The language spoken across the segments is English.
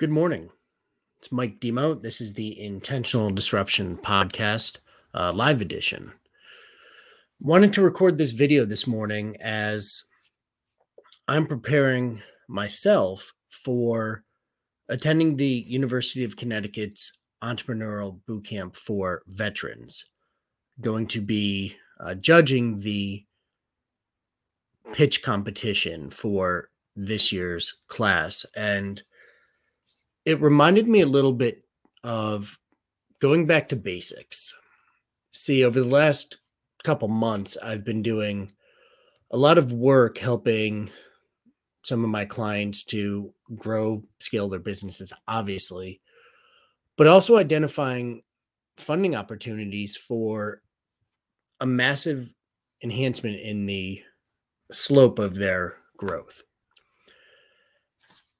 Good morning. It's Mike Demo. This is the Intentional Disruption Podcast, uh, live edition. Wanted to record this video this morning as I'm preparing myself for attending the University of Connecticut's Entrepreneurial Bootcamp for Veterans. Going to be uh, judging the pitch competition for this year's class. And it reminded me a little bit of going back to basics. See, over the last couple months, I've been doing a lot of work helping some of my clients to grow, scale their businesses, obviously, but also identifying funding opportunities for a massive enhancement in the slope of their growth.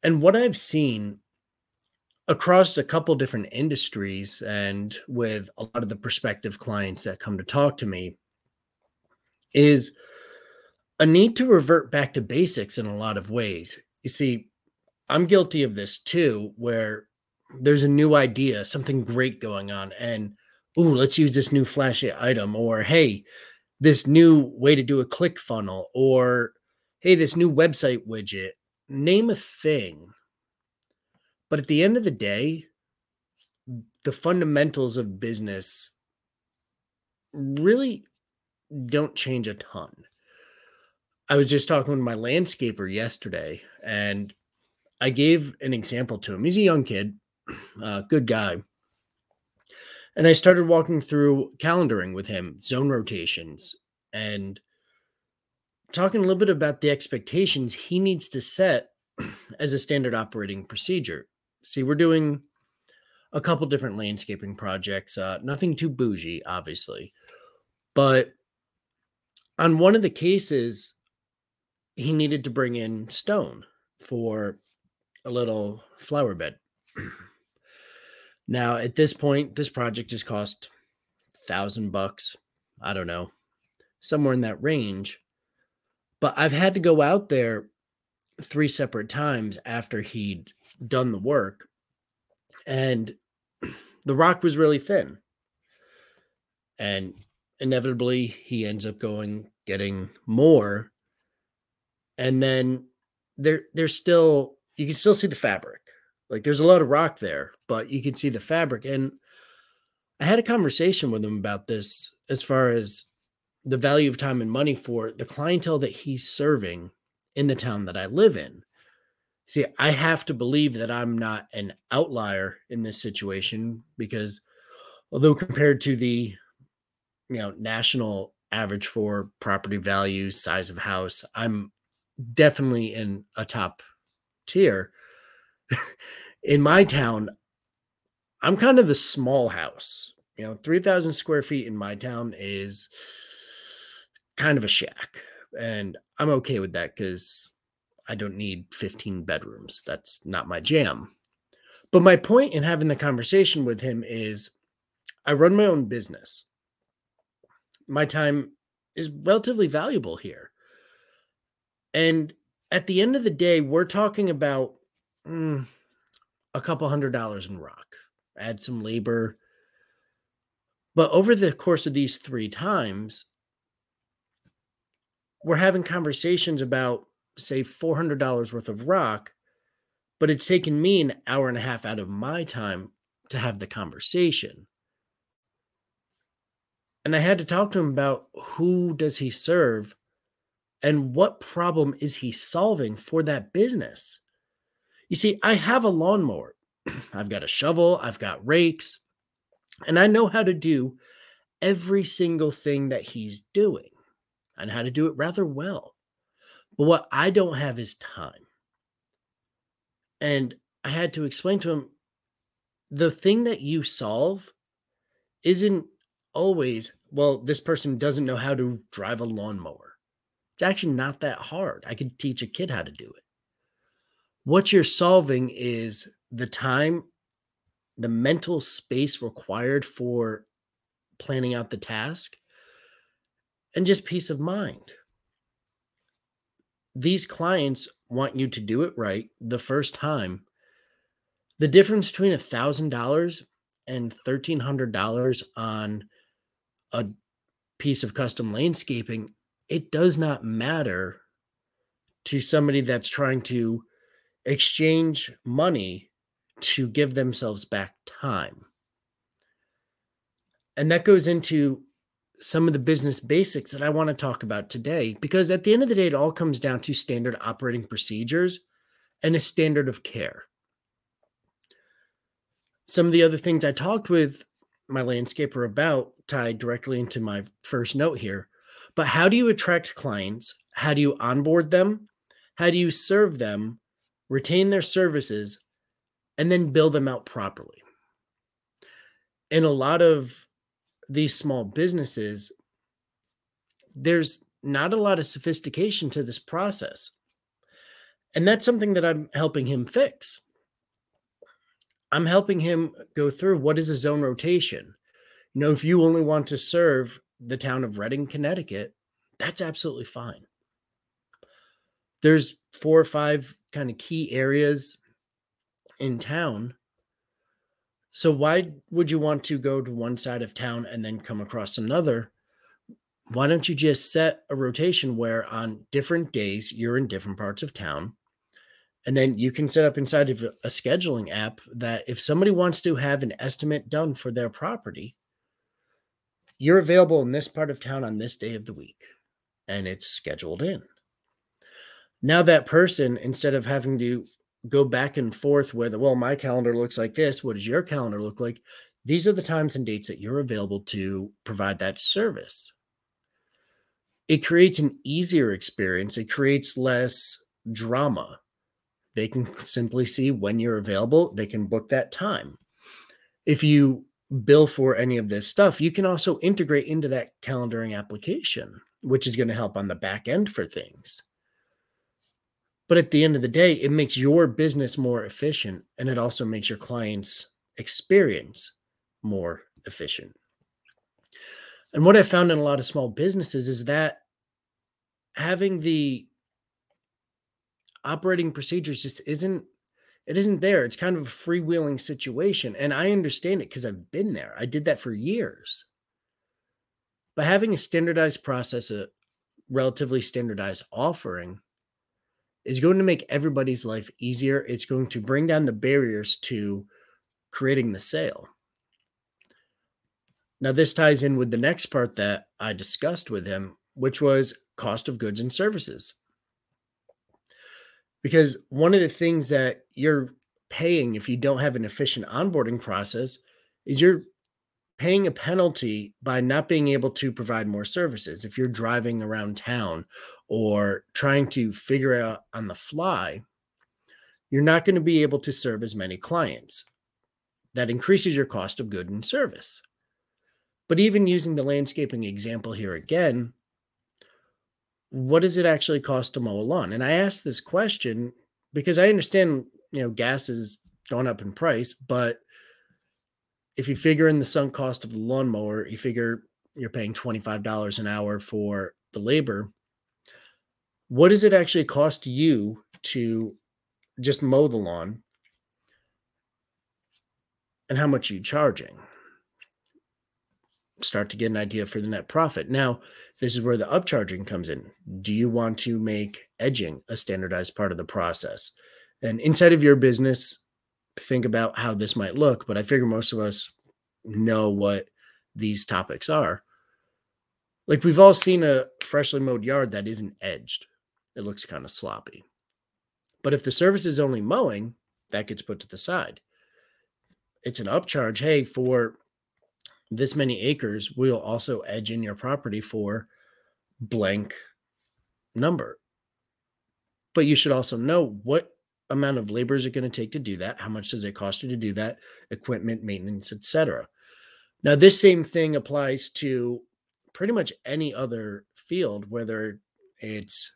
And what I've seen across a couple different industries and with a lot of the prospective clients that come to talk to me is a need to revert back to basics in a lot of ways. You see, I'm guilty of this too, where there's a new idea, something great going on, and oh, let's use this new flashy item, or hey, this new way to do a click funnel, or hey, this new website widget. Name a thing. But at the end of the day, the fundamentals of business really don't change a ton. I was just talking with my landscaper yesterday, and I gave an example to him. He's a young kid, uh, good guy. And I started walking through calendaring with him, zone rotations, and talking a little bit about the expectations he needs to set as a standard operating procedure. See, we're doing a couple different landscaping projects, uh, nothing too bougie, obviously. But on one of the cases, he needed to bring in stone for a little flower bed. now, at this point, this project has cost thousand bucks. I don't know, somewhere in that range. But I've had to go out there three separate times after he'd done the work, and the rock was really thin. And inevitably, he ends up going getting more and then there there's still you can still see the fabric. Like there's a lot of rock there, but you can see the fabric. And I had a conversation with him about this as far as the value of time and money for the clientele that he's serving in the town that I live in. See, I have to believe that I'm not an outlier in this situation because although compared to the you know national average for property values, size of house, I'm definitely in a top tier. in my town, I'm kind of the small house. You know, 3,000 square feet in my town is kind of a shack. And I'm okay with that because I don't need 15 bedrooms. That's not my jam. But my point in having the conversation with him is I run my own business. My time is relatively valuable here. And at the end of the day, we're talking about mm, a couple hundred dollars in rock, add some labor. But over the course of these three times, we're having conversations about, say, $400 worth of rock, but it's taken me an hour and a half out of my time to have the conversation. And I had to talk to him about who does he serve and what problem is he solving for that business? You see, I have a lawnmower, I've got a shovel, I've got rakes, and I know how to do every single thing that he's doing and how to do it rather well. But what I don't have is time. And I had to explain to him the thing that you solve isn't always, well, this person doesn't know how to drive a lawnmower it's actually not that hard. I could teach a kid how to do it. What you're solving is the time, the mental space required for planning out the task, and just peace of mind. These clients want you to do it right the first time. The difference between a $1,000 and $1,300 on a piece of custom landscaping, it does not matter to somebody that's trying to exchange money to give themselves back time. And that goes into some of the business basics that I want to talk about today, because at the end of the day, it all comes down to standard operating procedures and a standard of care. Some of the other things I talked with my landscaper about tied directly into my first note here. But how do you attract clients? How do you onboard them? How do you serve them, retain their services, and then build them out properly? In a lot of these small businesses, there's not a lot of sophistication to this process. And that's something that I'm helping him fix. I'm helping him go through what is a zone rotation. You know, if you only want to serve the town of Redding, Connecticut, that's absolutely fine. There's four or five kind of key areas in town so why would you want to go to one side of town and then come across another? Why don't you just set a rotation where on different days you're in different parts of town? And then you can set up inside of a scheduling app that if somebody wants to have an estimate done for their property, you're available in this part of town on this day of the week and it's scheduled in. Now, that person, instead of having to go back and forth with, well, my calendar looks like this. What does your calendar look like? These are the times and dates that you're available to provide that service. It creates an easier experience, it creates less drama. They can simply see when you're available, they can book that time. If you bill for any of this stuff, you can also integrate into that calendaring application, which is going to help on the back end for things. But at the end of the day, it makes your business more efficient and it also makes your clients' experience more efficient. And what I found in a lot of small businesses is that having the operating procedures just isn't it isn't there. It's kind of a freewheeling situation. And I understand it because I've been there. I did that for years. But having a standardized process, a relatively standardized offering, is going to make everybody's life easier. It's going to bring down the barriers to creating the sale. Now, this ties in with the next part that I discussed with him, which was cost of goods and services. Because one of the things that you're paying if you don't have an efficient onboarding process is you're paying a penalty by not being able to provide more services. If you're driving around town or trying to figure out on the fly, you're not going to be able to serve as many clients. That increases your cost of good and service. But even using the landscaping example here again, what does it actually cost to mow a lawn? And I ask this question because I understand, you know, gas is going up in price, but if you figure in the sunk cost of the lawnmower, you figure you're paying $25 an hour for the labor. What does it actually cost you to just mow the lawn? And how much are you charging? Start to get an idea for the net profit. Now, this is where the upcharging comes in. Do you want to make edging a standardized part of the process? And inside of your business, think about how this might look, but I figure most of us know what these topics are. Like we've all seen a freshly mowed yard that isn't edged. It looks kind of sloppy. But if the service is only mowing, that gets put to the side. It's an upcharge. Hey, for this many acres, we'll also edge in your property for blank number. But you should also know what amount of labor is it going to take to do that? How much does it cost you to do that? Equipment, maintenance, etc. Now, this same thing applies to pretty much any other field, whether it's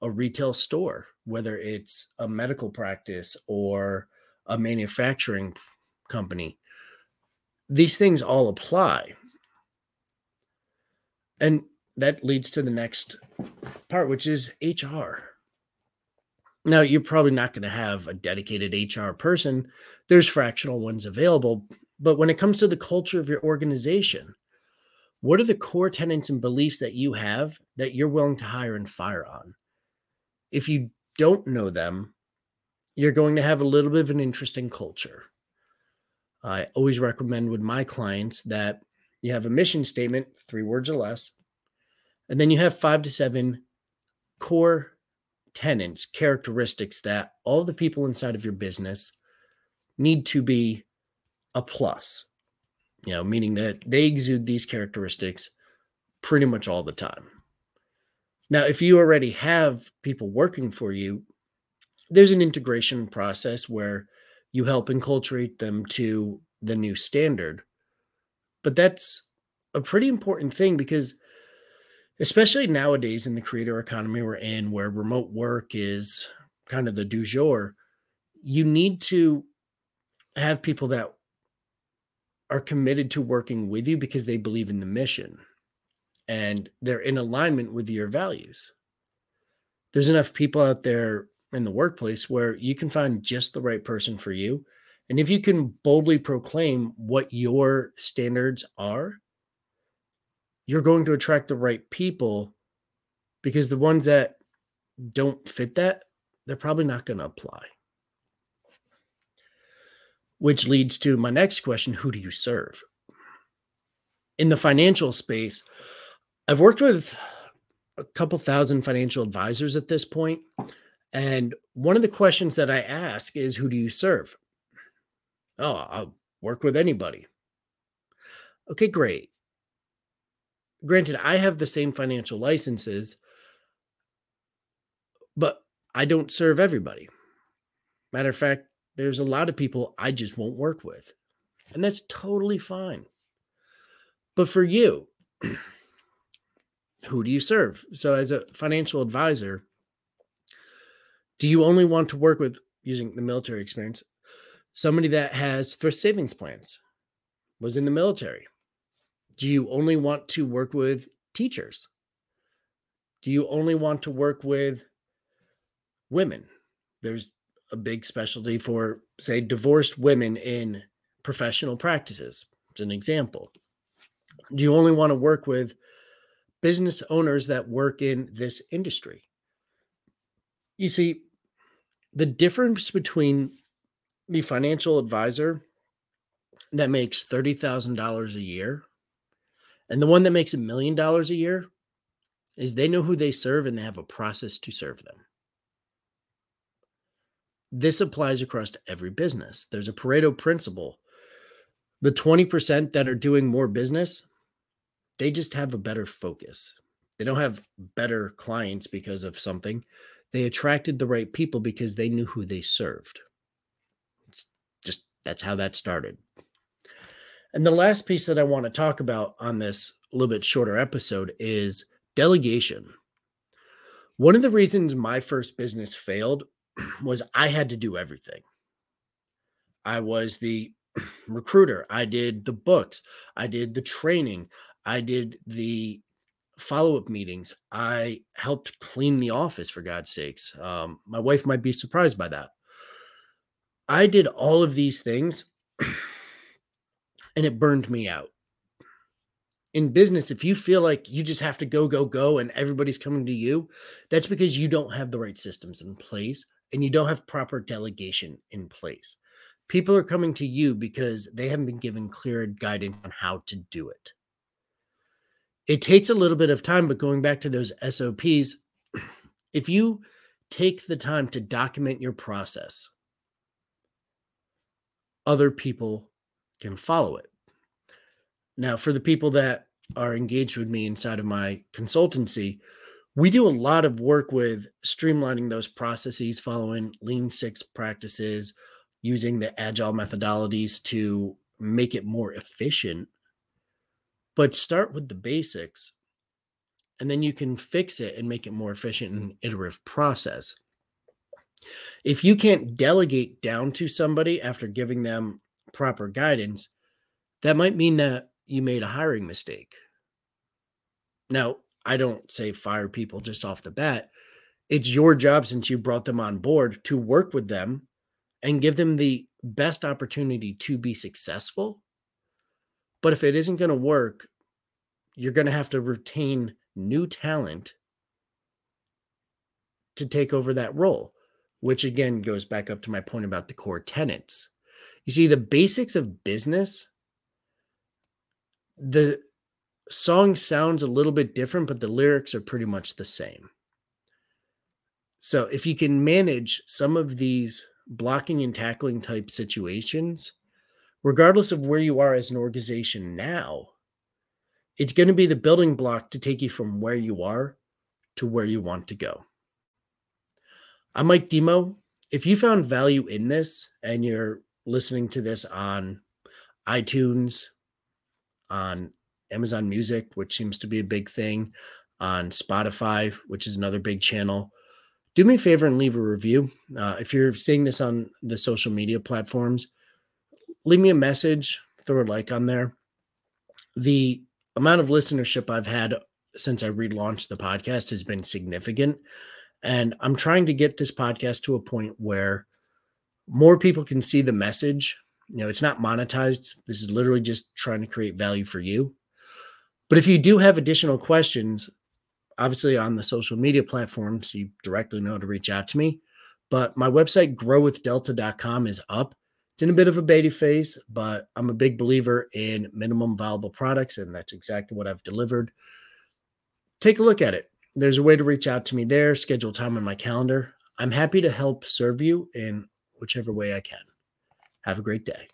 a retail store, whether it's a medical practice or a manufacturing company. These things all apply. And that leads to the next part, which is HR Now, you're probably not going to have a dedicated HR person. There's fractional ones available. But when it comes to the culture of your organization, what are the core tenets and beliefs that you have that you're willing to hire and fire on? If you don't know them, you're going to have a little bit of an interesting culture. I always recommend with my clients that you have a mission statement, three words or less, and then you have five to seven core tenets, characteristics that all the people inside of your business need to be a plus, you know, meaning that they exude these characteristics pretty much all the time. Now, if you already have people working for you, there's an integration process where you help enculturate them to the new standard. But that's a pretty important thing because especially nowadays in the creator economy we're in where remote work is kind of the du jour, you need to have people that are committed to working with you because they believe in the mission and they're in alignment with your values. There's enough people out there in the workplace where you can find just the right person for you. And if you can boldly proclaim what your standards are, you're going to attract the right people because the ones that don't fit that, they're probably not going to apply. Which leads to my next question who do you serve? In the financial space, I've worked with a couple thousand financial advisors at this point, And one of the questions that I ask is who do you serve? Oh, I'll work with anybody. Okay, great granted, I have the same financial licenses, but I don't serve everybody. Matter of fact, there's a lot of people I just won't work with, and that's totally fine. But for you, who do you serve? So, as a financial advisor, do you only want to work with using the military experience somebody that has thrift savings plans, was in the military, do you only want to work with teachers? Do you only want to work with women? There's a big specialty for, say, divorced women in professional practices. It's an example. Do you only want to work with business owners that work in this industry? You see, the difference between the financial advisor that makes $30,000 a year and the one that makes a million dollars a year is they know who they serve and they have a process to serve them. This applies across every business. There's a Pareto principle. The 20% that are doing more business, they just have a better focus. They don't have better clients because of something. They attracted the right people because they knew who they served. It's just that's how that started. And the last piece that I want to talk about on this a little bit shorter episode is delegation. One of the reasons my first business failed was I had to do everything. I was the recruiter, I did the books, I did the training, I did the follow up meetings, I helped clean the office for God's sakes. Um, my wife might be surprised by that. I did all of these things and it burned me out. In business, if you feel like you just have to go, go, go, and everybody's coming to you, that's because you don't have the right systems in place and you don't have proper delegation in place. People are coming to you because they haven't been given clear guidance on how to do it. It takes a little bit of time, but going back to those SOPs, if you take the time to document your process, other people can follow it. Now, for the people that are engaged with me inside of my consultancy, we do a lot of work with streamlining those processes, following Lean Six practices, using the agile methodologies to make it more efficient. But start with the basics, and then you can fix it and make it more efficient and iterative process. If you can't delegate down to somebody after giving them proper guidance, that might mean that you made a hiring mistake. Now, I don't say fire people just off the bat. It's your job since you brought them on board to work with them and give them the best opportunity to be successful. But if it isn't going to work, you're going to have to retain new talent to take over that role, which again goes back up to my point about the core tenets. You see, the basics of business, the song sounds a little bit different, but the lyrics are pretty much the same. So if you can manage some of these blocking and tackling type situations, regardless of where you are as an organization now, it's going to be the building block to take you from where you are to where you want to go. I'm Mike Demo. If you found value in this and you're listening to this on iTunes, on Amazon Music, which seems to be a big thing, on Spotify, which is another big channel, do me a favor and leave a review. Uh, if you're seeing this on the social media platforms, leave me a message, throw a like on there. The amount of listenership I've had since I relaunched the podcast has been significant. And I'm trying to get this podcast to a point where more people can see the message. You know, it's not monetized. This is literally just trying to create value for you. But if you do have additional questions, obviously on the social media platforms, you directly know to reach out to me. But my website, growwithdelta.com, is up. It's in a bit of a beta phase, but I'm a big believer in minimum viable products, and that's exactly what I've delivered. Take a look at it. There's a way to reach out to me there, schedule time on my calendar. I'm happy to help serve you in whichever way I can. Have a great day.